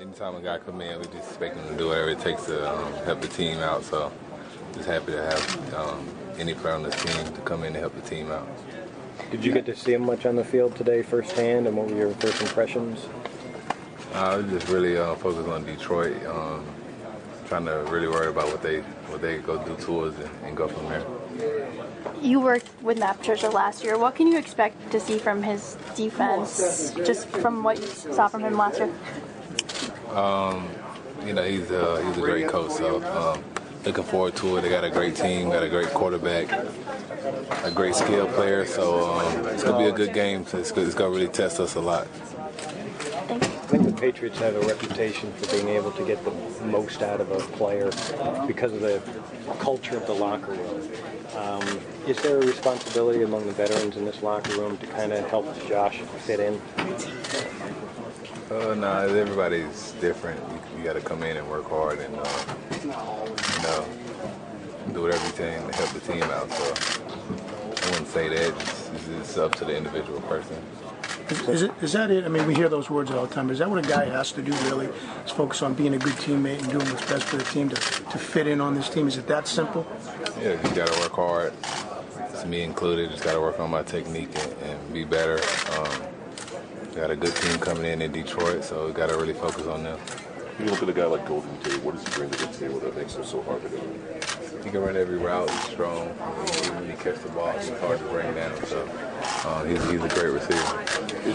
anytime a guy come in, we just expect him to do whatever it takes to um, help the team out. So just happy to have um, any player on this team to come in and help the team out. Did you get to see him much on the field today firsthand, and what were your first impressions? I was just really uh, focused on Detroit, um, trying to really worry about what they what they go do to us and, and go from there. You worked with Matt Patricia last year. What can you expect to see from his defense, just from what you saw from him last year? Um, you know, he's a, he's a great coach, so um, looking forward to it. They got a great team, got a great quarterback, a great skill player, so um, it's going to be a good game. It's, it's going to really test us a lot. Thank you. I think the Patriots have a reputation for being able to get the most out of a player because of the culture of the locker room. Um, is there a responsibility among the veterans in this locker room to kind of help Josh fit in? Uh, no, everybody's different. You, you got to come in and work hard and uh, you know do everything to help the team out. So I wouldn't say that. It's, it's, it's up to the individual person. Is, is, it, is that it? I mean, we hear those words all the time. Is that what a guy has to do, really? Is focus on being a good teammate and doing what's best for the team to, to fit in on this team? Is it that simple? Yeah, you got to work hard. It's me included. Just got to work on my technique and, and be better. Um, got a good team coming in in Detroit, so we got to really focus on them. You look at a guy like Golden Tate. What does he bring to the table that makes him so hard to do? He can run every route. He's strong. He catch the ball, he's hard to bring down. So uh, he's, he's a great receiver.